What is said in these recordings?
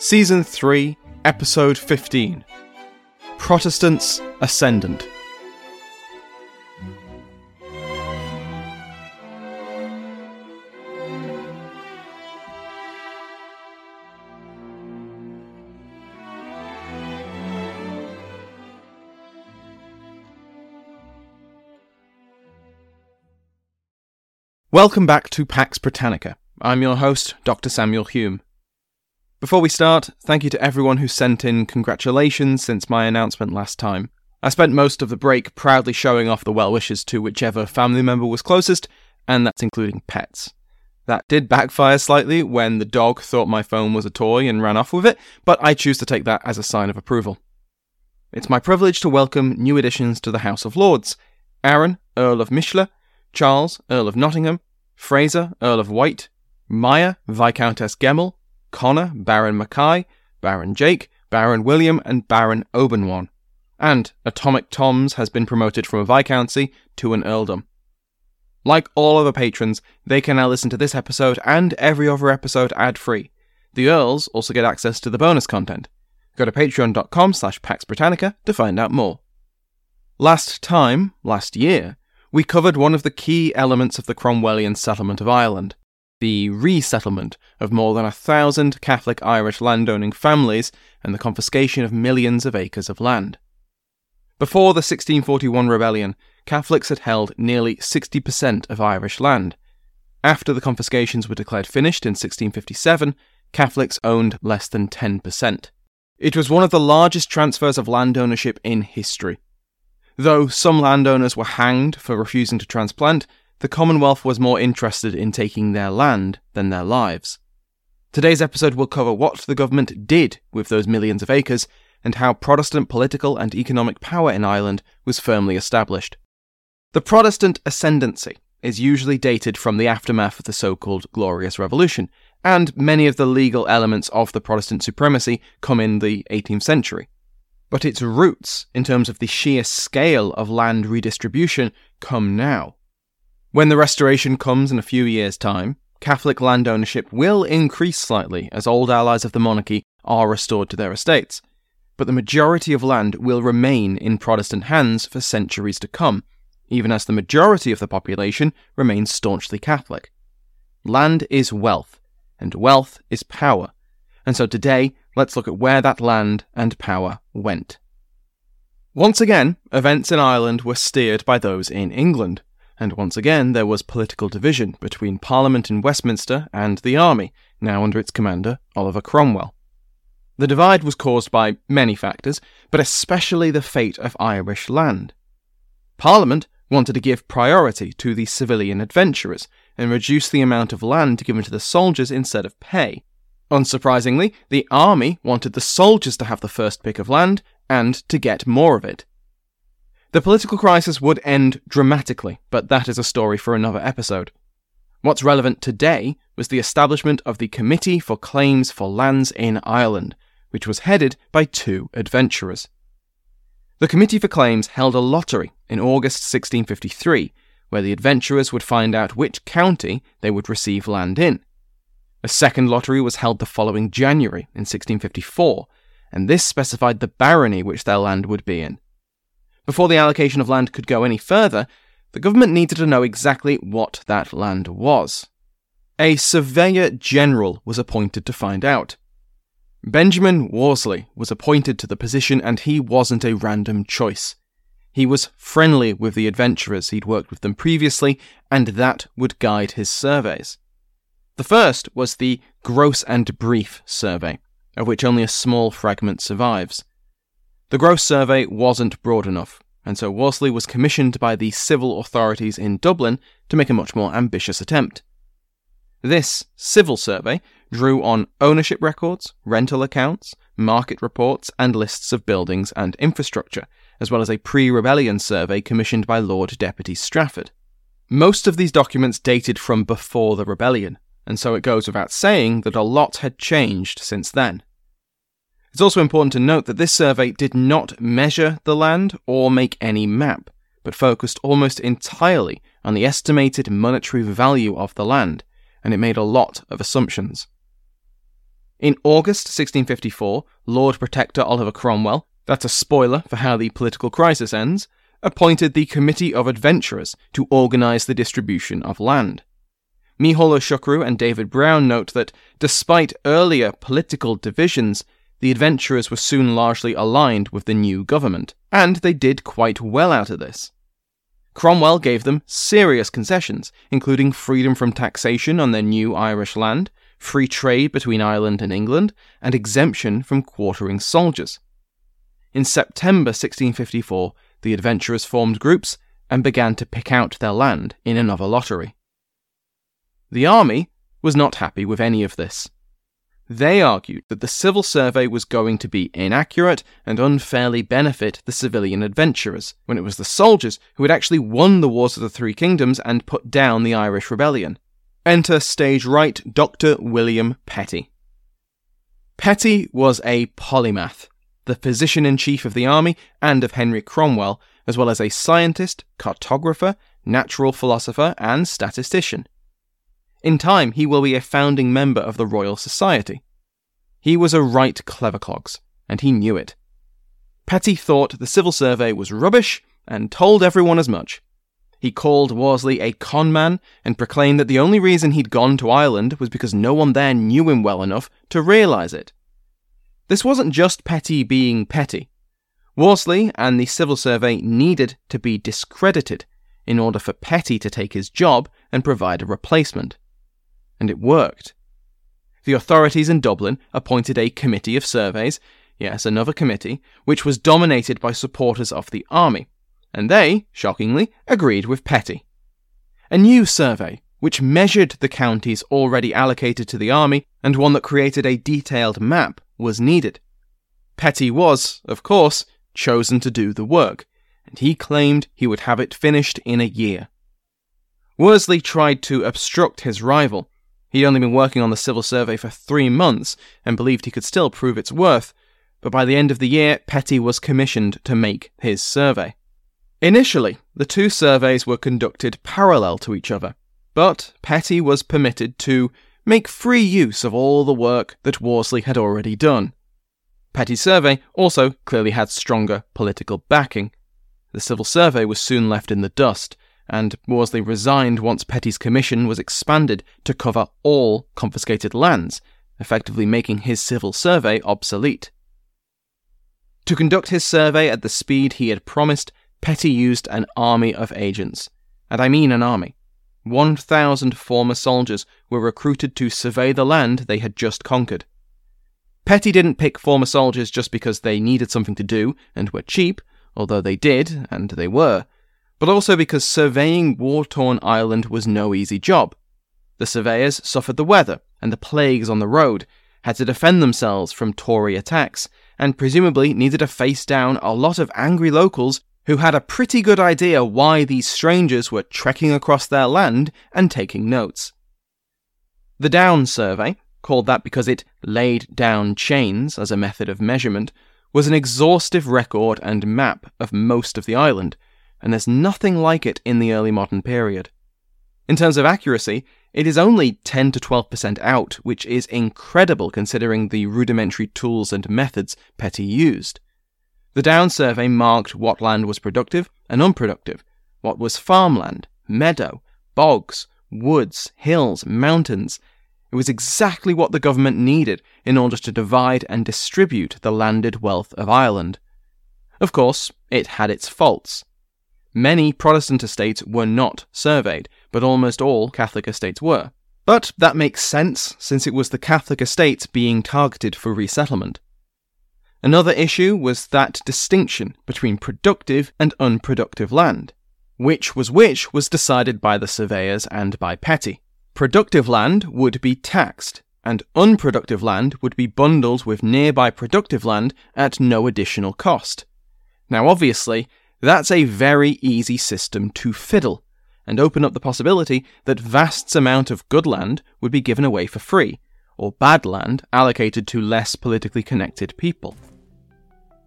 Season 3, Episode 15 Protestants Ascendant. Welcome back to Pax Britannica. I'm your host, Dr. Samuel Hume. Before we start, thank you to everyone who sent in congratulations since my announcement last time. I spent most of the break proudly showing off the well wishes to whichever family member was closest, and that's including pets. That did backfire slightly when the dog thought my phone was a toy and ran off with it, but I choose to take that as a sign of approval. It's my privilege to welcome new additions to the House of Lords Aaron, Earl of Mishler, Charles, Earl of Nottingham, Fraser, Earl of White, Maya, Viscountess Gemmell, Connor, Baron Mackay, Baron Jake, Baron William, and Baron Obenwan. And Atomic Toms has been promoted from a viscountcy to an earldom. Like all other patrons, they can now listen to this episode and every other episode ad-free. The Earls also get access to the bonus content. Go to patreon.com slash Pax Britannica to find out more. Last time, last year, we covered one of the key elements of the Cromwellian settlement of Ireland the resettlement of more than a thousand Catholic Irish landowning families and the confiscation of millions of acres of land. Before the 1641 rebellion, Catholics had held nearly 60% of Irish land. After the confiscations were declared finished in 1657, Catholics owned less than 10%. It was one of the largest transfers of land ownership in history. Though some landowners were hanged for refusing to transplant, the Commonwealth was more interested in taking their land than their lives. Today's episode will cover what the government did with those millions of acres and how Protestant political and economic power in Ireland was firmly established. The Protestant ascendancy is usually dated from the aftermath of the so called Glorious Revolution, and many of the legal elements of the Protestant supremacy come in the 18th century but its roots, in terms of the sheer scale of land redistribution, come now. When the restoration comes in a few years' time, Catholic land ownership will increase slightly as old allies of the monarchy are restored to their estates, but the majority of land will remain in Protestant hands for centuries to come, even as the majority of the population remains staunchly Catholic. Land is wealth, and wealth is power, and so today let's look at where that land and power went. Once again, events in Ireland were steered by those in England, and once again there was political division between Parliament in Westminster and the army, now under its commander, Oliver Cromwell. The divide was caused by many factors, but especially the fate of Irish land. Parliament wanted to give priority to the civilian adventurers and reduce the amount of land given to the soldiers instead of pay, Unsurprisingly, the army wanted the soldiers to have the first pick of land and to get more of it. The political crisis would end dramatically, but that is a story for another episode. What's relevant today was the establishment of the Committee for Claims for Lands in Ireland, which was headed by two adventurers. The Committee for Claims held a lottery in August 1653, where the adventurers would find out which county they would receive land in. A second lottery was held the following January in 1654, and this specified the barony which their land would be in. Before the allocation of land could go any further, the government needed to know exactly what that land was. A surveyor general was appointed to find out. Benjamin Worsley was appointed to the position, and he wasn't a random choice. He was friendly with the adventurers, he'd worked with them previously, and that would guide his surveys. The first was the Gross and Brief survey, of which only a small fragment survives. The Gross survey wasn't broad enough, and so Worsley was commissioned by the civil authorities in Dublin to make a much more ambitious attempt. This civil survey drew on ownership records, rental accounts, market reports, and lists of buildings and infrastructure, as well as a pre rebellion survey commissioned by Lord Deputy Strafford. Most of these documents dated from before the rebellion, and so it goes without saying that a lot had changed since then. It's also important to note that this survey did not measure the land or make any map, but focused almost entirely on the estimated monetary value of the land, and it made a lot of assumptions. In August 1654, Lord Protector Oliver Cromwell, that's a spoiler for how the political crisis ends, appointed the Committee of Adventurers to organise the distribution of land. Micheál Siochrú and David Brown note that despite earlier political divisions, the adventurers were soon largely aligned with the new government, and they did quite well out of this. Cromwell gave them serious concessions, including freedom from taxation on their new Irish land, free trade between Ireland and England, and exemption from quartering soldiers. In September 1654, the adventurers formed groups and began to pick out their land in another lottery. The army was not happy with any of this. They argued that the civil survey was going to be inaccurate and unfairly benefit the civilian adventurers, when it was the soldiers who had actually won the Wars of the Three Kingdoms and put down the Irish Rebellion. Enter stage right Dr. William Petty. Petty was a polymath, the physician in chief of the army and of Henry Cromwell, as well as a scientist, cartographer, natural philosopher, and statistician. In time, he will be a founding member of the Royal Society. He was a right clever clogs, and he knew it. Petty thought the civil survey was rubbish and told everyone as much. He called Worsley a conman and proclaimed that the only reason he'd gone to Ireland was because no one there knew him well enough to realise it. This wasn't just Petty being petty. Worsley and the civil survey needed to be discredited in order for Petty to take his job and provide a replacement and it worked. The authorities in Dublin appointed a committee of surveys, yes, another committee, which was dominated by supporters of the army, and they, shockingly, agreed with Petty. A new survey, which measured the counties already allocated to the army and one that created a detailed map, was needed. Petty was, of course, chosen to do the work, and he claimed he would have it finished in a year. Worsley tried to obstruct his rival, He'd only been working on the civil survey for three months and believed he could still prove its worth, but by the end of the year, Petty was commissioned to make his survey. Initially, the two surveys were conducted parallel to each other, but Petty was permitted to make free use of all the work that Worsley had already done. Petty's survey also clearly had stronger political backing. The civil survey was soon left in the dust, and Worsley resigned once Petty's commission was expanded to cover all confiscated lands, effectively making his civil survey obsolete. To conduct his survey at the speed he had promised, Petty used an army of agents. And I mean an army. 1,000 former soldiers were recruited to survey the land they had just conquered. Petty didn't pick former soldiers just because they needed something to do and were cheap, although they did, and they were but also because surveying war torn Ireland was no easy job. The surveyors suffered the weather and the plagues on the road, had to defend themselves from Tory attacks, and presumably needed to face down a lot of angry locals who had a pretty good idea why these strangers were trekking across their land and taking notes. The Down survey, called that because it laid down chains as a method of measurement, was an exhaustive record and map of most of the island, and there's nothing like it in the early modern period. In terms of accuracy, it is only 10 to 12% out, which is incredible considering the rudimentary tools and methods Petty used. The Down survey marked what land was productive and unproductive, what was farmland, meadow, bogs, woods, hills, mountains. It was exactly what the government needed in order to divide and distribute the landed wealth of Ireland. Of course, it had its faults. Many Protestant estates were not surveyed, but almost all Catholic estates were. But that makes sense, since it was the Catholic estates being targeted for resettlement. Another issue was that distinction between productive and unproductive land. Which was which was decided by the surveyors and by Petty. Productive land would be taxed, and unproductive land would be bundled with nearby productive land at no additional cost. Now, obviously, that's a very easy system to fiddle, and open up the possibility that vast amount of good land would be given away for free, or bad land allocated to less politically connected people.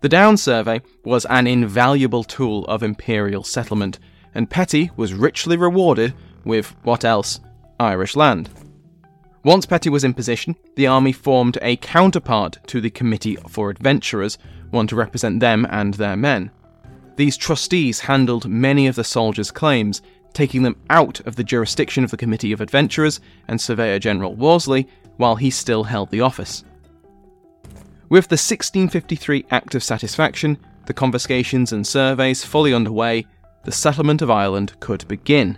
The Down Survey was an invaluable tool of imperial settlement, and Petty was richly rewarded with what else? Irish land. Once Petty was in position, the army formed a counterpart to the Committee for Adventurers, one to represent them and their men. These trustees handled many of the soldiers' claims, taking them out of the jurisdiction of the Committee of Adventurers and Surveyor General Worsley while he still held the office. With the 1653 Act of Satisfaction, the confiscations and surveys fully underway, the settlement of Ireland could begin.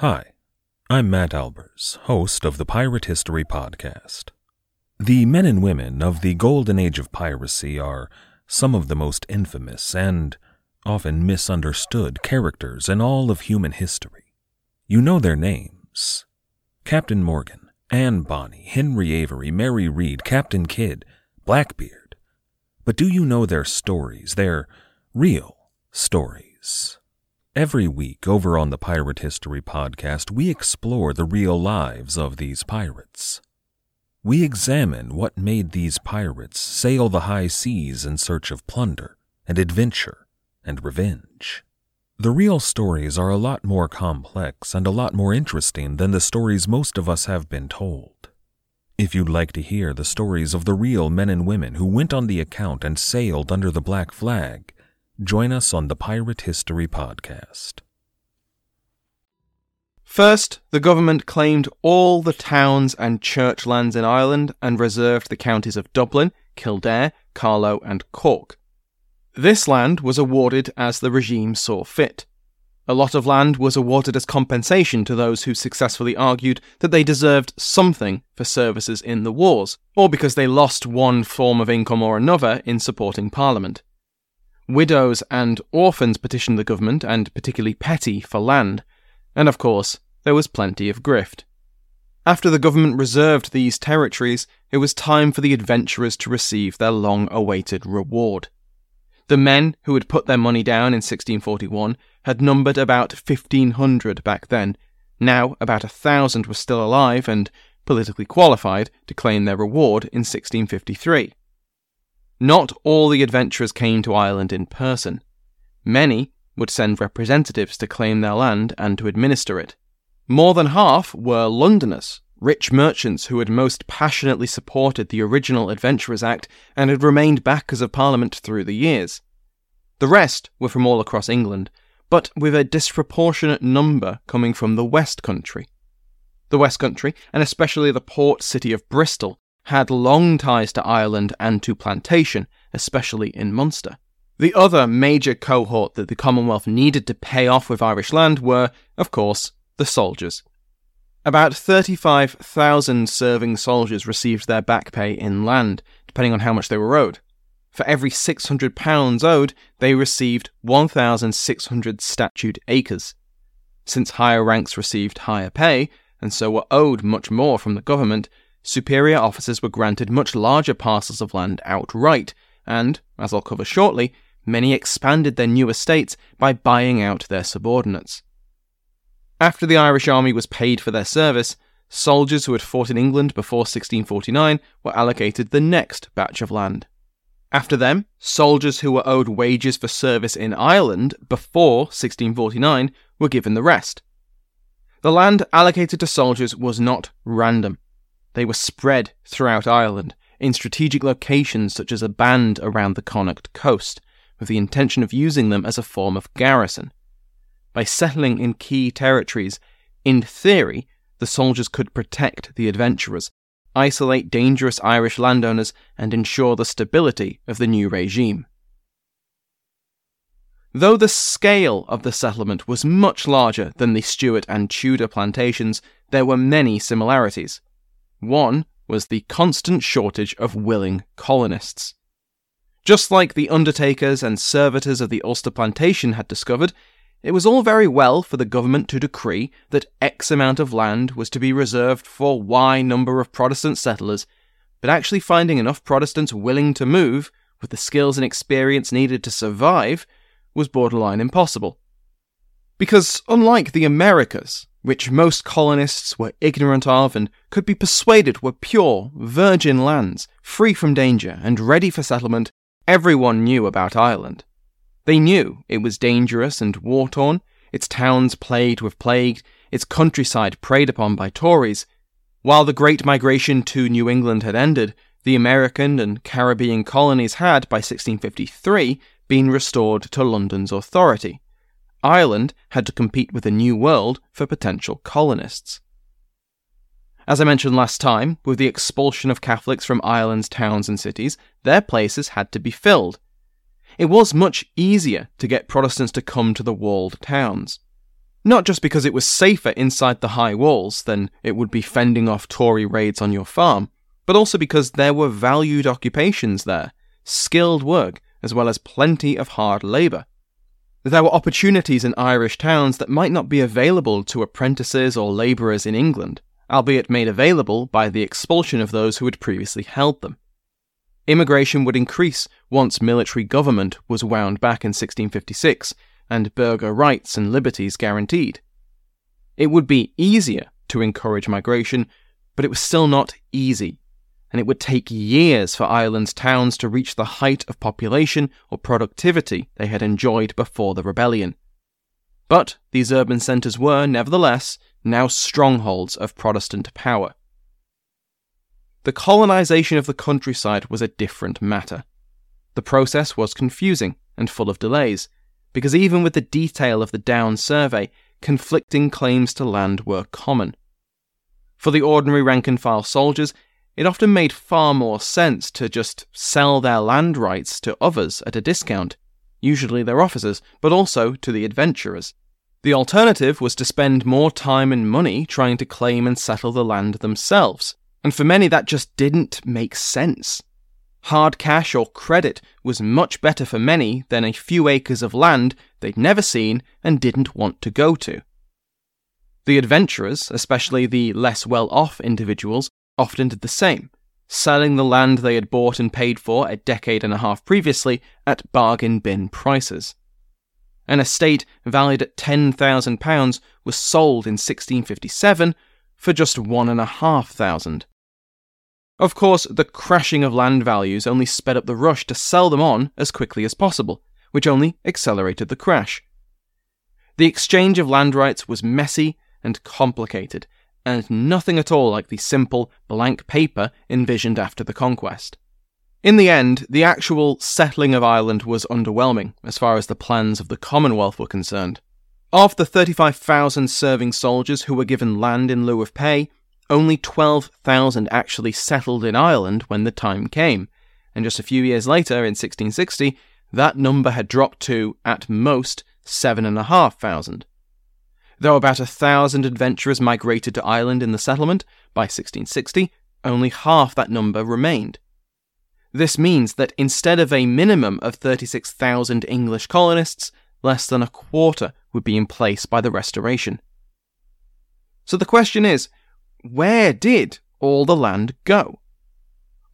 Hi, I'm Matt Albers, host of the Pirate History Podcast. The men and women of the golden age of piracy are some of the most infamous and often misunderstood characters in all of human history. You know their names Captain Morgan, Anne Bonny, Henry Avery, Mary Read, Captain Kidd, Blackbeard. But do you know their stories, their real stories? Every week over on the Pirate History Podcast, we explore the real lives of these pirates we examine what made these pirates sail the high seas in search of plunder and adventure and revenge. The real stories are a lot more complex and a lot more interesting than the stories most of us have been told. If you'd like to hear the stories of the real men and women who went on the account and sailed under the black flag, join us on the Pirate History Podcast. First, the government claimed all the towns and church lands in Ireland and reserved the counties of Dublin, Kildare, Carlow, and Cork. This land was awarded as the regime saw fit. A lot of land was awarded as compensation to those who successfully argued that they deserved something for services in the wars, or because they lost one form of income or another in supporting Parliament. Widows and orphans petitioned the government, and particularly Petty, for land, and of course, there was plenty of grift. After the government reserved these territories, it was time for the adventurers to receive their long awaited reward. The men who had put their money down in 1641 had numbered about 1,500 back then. Now, about a thousand were still alive and politically qualified to claim their reward in 1653. Not all the adventurers came to Ireland in person. Many would send representatives to claim their land and to administer it. More than half were Londoners, rich merchants who had most passionately supported the original Adventurers Act and had remained backers of Parliament through the years. The rest were from all across England, but with a disproportionate number coming from the West Country. The West Country, and especially the port city of Bristol, had long ties to Ireland and to plantation, especially in Munster. The other major cohort that the Commonwealth needed to pay off with Irish land were, of course, the soldiers. About 35,000 serving soldiers received their back pay in land, depending on how much they were owed. For every £600 owed, they received 1,600 statute acres. Since higher ranks received higher pay, and so were owed much more from the government, superior officers were granted much larger parcels of land outright, and, as I'll cover shortly, many expanded their new estates by buying out their subordinates. After the Irish army was paid for their service, soldiers who had fought in England before 1649 were allocated the next batch of land. After them, soldiers who were owed wages for service in Ireland before 1649 were given the rest. The land allocated to soldiers was not random. They were spread throughout Ireland in strategic locations such as a band around the Connacht coast, with the intention of using them as a form of garrison. By settling in key territories, in theory, the soldiers could protect the adventurers, isolate dangerous Irish landowners, and ensure the stability of the new regime. Though the scale of the settlement was much larger than the Stuart and Tudor plantations, there were many similarities. One was the constant shortage of willing colonists. Just like the undertakers and servitors of the Ulster plantation had discovered, it was all very well for the government to decree that X amount of land was to be reserved for Y number of Protestant settlers, but actually finding enough Protestants willing to move, with the skills and experience needed to survive, was borderline impossible. Because, unlike the Americas, which most colonists were ignorant of and could be persuaded were pure, virgin lands, free from danger and ready for settlement, everyone knew about Ireland. They knew it was dangerous and war torn, its towns plagued with plague, its countryside preyed upon by Tories. While the Great Migration to New England had ended, the American and Caribbean colonies had, by 1653, been restored to London's authority. Ireland had to compete with the New World for potential colonists. As I mentioned last time, with the expulsion of Catholics from Ireland's towns and cities, their places had to be filled. It was much easier to get Protestants to come to the walled towns. Not just because it was safer inside the high walls than it would be fending off Tory raids on your farm, but also because there were valued occupations there, skilled work, as well as plenty of hard labour. There were opportunities in Irish towns that might not be available to apprentices or labourers in England, albeit made available by the expulsion of those who had previously held them. Immigration would increase once military government was wound back in 1656 and burgher rights and liberties guaranteed. It would be easier to encourage migration, but it was still not easy and it would take years for Ireland's towns to reach the height of population or productivity they had enjoyed before the rebellion. But these urban centres were, nevertheless, now strongholds of Protestant power. The colonisation of the countryside was a different matter. The process was confusing and full of delays, because even with the detail of the Down survey, conflicting claims to land were common. For the ordinary rank and file soldiers, it often made far more sense to just sell their land rights to others at a discount, usually their officers, but also to the adventurers. The alternative was to spend more time and money trying to claim and settle the land themselves, and for many that just didn't make sense. Hard cash or credit was much better for many than a few acres of land they'd never seen and didn't want to go to. The adventurers, especially the less well off individuals, often did the same, selling the land they had bought and paid for a decade and a half previously at bargain bin prices. An estate valued at £10,000 was sold in 1657 for just £1,500. Of course, the crashing of land values only sped up the rush to sell them on as quickly as possible, which only accelerated the crash. The exchange of land rights was messy and complicated, and nothing at all like the simple, blank paper envisioned after the conquest. In the end, the actual settling of Ireland was underwhelming as far as the plans of the Commonwealth were concerned. Of the 35,000 serving soldiers who were given land in lieu of pay, only 12,000 actually settled in Ireland when the time came, and just a few years later, in 1660, that number had dropped to, at most, 7,500. Though about a thousand adventurers migrated to Ireland in the settlement, by 1660, only half that number remained. This means that instead of a minimum of 36,000 English colonists, less than a quarter would be in place by the Restoration. So the question is where did all the land go?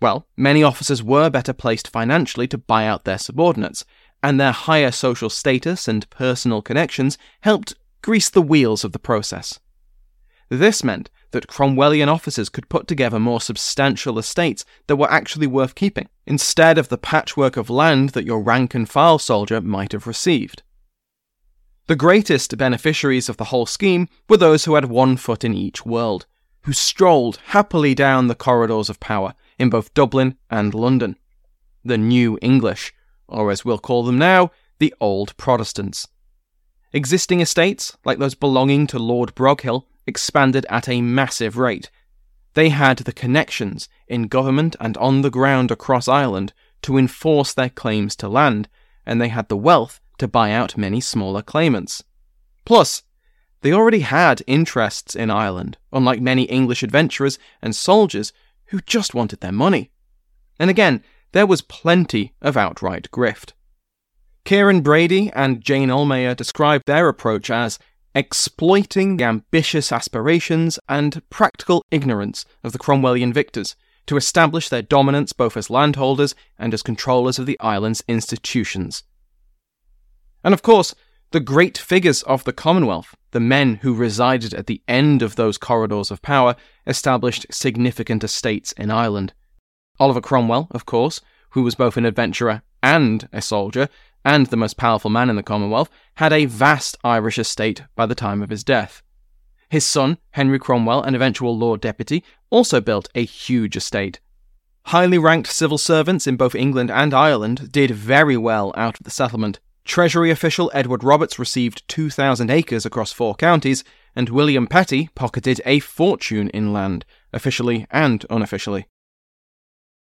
Well, many officers were better placed financially to buy out their subordinates, and their higher social status and personal connections helped grease the wheels of the process. This meant that Cromwellian officers could put together more substantial estates that were actually worth keeping, instead of the patchwork of land that your rank and file soldier might have received. The greatest beneficiaries of the whole scheme were those who had one foot in each world, who strolled happily down the corridors of power in both Dublin and London. The New English, or as we'll call them now, the Old Protestants. Existing estates, like those belonging to Lord Broghill, expanded at a massive rate. They had the connections in government and on the ground across Ireland to enforce their claims to land, and they had the wealth to buy out many smaller claimants. Plus, they already had interests in Ireland, unlike many English adventurers and soldiers who just wanted their money. And again, there was plenty of outright grift. Ciaran Brady and Jane Ohlmeyer describe their approach as exploiting the ambitious aspirations and practical ignorance of the Cromwellian victors to establish their dominance both as landholders and as controllers of the island's institutions. And of course, the great figures of the Commonwealth, the men who resided at the end of those corridors of power, established significant estates in Ireland. Oliver Cromwell, of course, who was both an adventurer and a soldier, and the most powerful man in the Commonwealth, had a vast Irish estate by the time of his death. His son, Henry Cromwell, an eventual Lord Deputy, also built a huge estate. Highly ranked civil servants in both England and Ireland did very well out of the settlement. Treasury official Edward Roberts received 2,000 acres across four counties, and William Petty pocketed a fortune in land, officially and unofficially.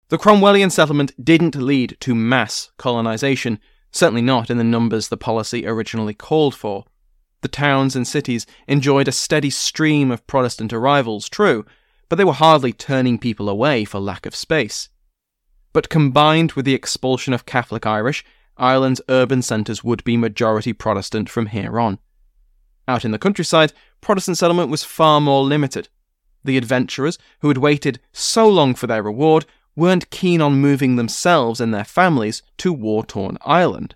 The Cromwellian settlement didn't lead to mass colonisation, certainly not in the numbers the policy originally called for. The towns and cities enjoyed a steady stream of Protestant arrivals, true, but they were hardly turning people away for lack of space. But combined with the expulsion of Catholic Irish, Ireland's urban centres would be majority Protestant from here on. Out in the countryside, Protestant settlement was far more limited. The adventurers, who had waited so long for their reward, weren't keen on moving themselves and their families to war torn Ireland.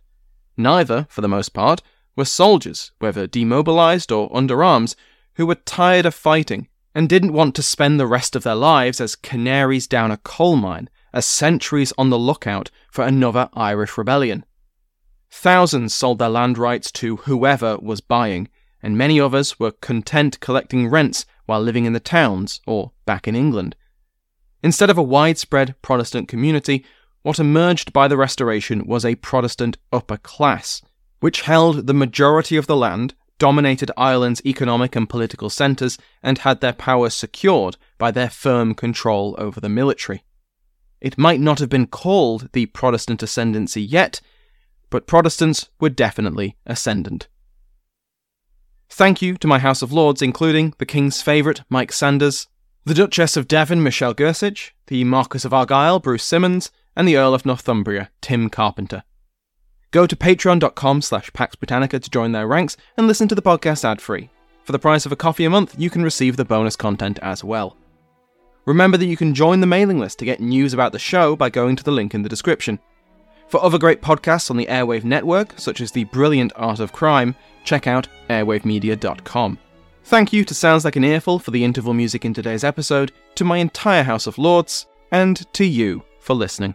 Neither, for the most part, were soldiers, whether demobilized or under arms, who were tired of fighting and didn't want to spend the rest of their lives as canaries down a coal mine, as sentries on the lookout for another Irish rebellion. Thousands sold their land rights to whoever was buying, and many others were content collecting rents while living in the towns or back in England. Instead of a widespread Protestant community, what emerged by the Restoration was a Protestant upper class, which held the majority of the land, dominated Ireland's economic and political centres, and had their power secured by their firm control over the military. It might not have been called the Protestant ascendancy yet, but Protestants were definitely ascendant. Thank you to my House of Lords, including the King's favourite, Mike Sanders, the Duchess of Devon, Michelle Gersich, the Marquess of Argyll, Bruce Simmons, and the Earl of Northumbria, Tim Carpenter. Go to patreon.com slash Pax Britannica to join their ranks and listen to the podcast ad-free. For the price of a coffee a month, you can receive the bonus content as well. Remember that you can join the mailing list to get news about the show by going to the link in the description. For other great podcasts on the Airwave Network, such as The Brilliant Art of Crime, check out airwavemedia.com. Thank you to Sounds Like an Earful for the interval music in today's episode, to my entire House of Lords, and to you for listening.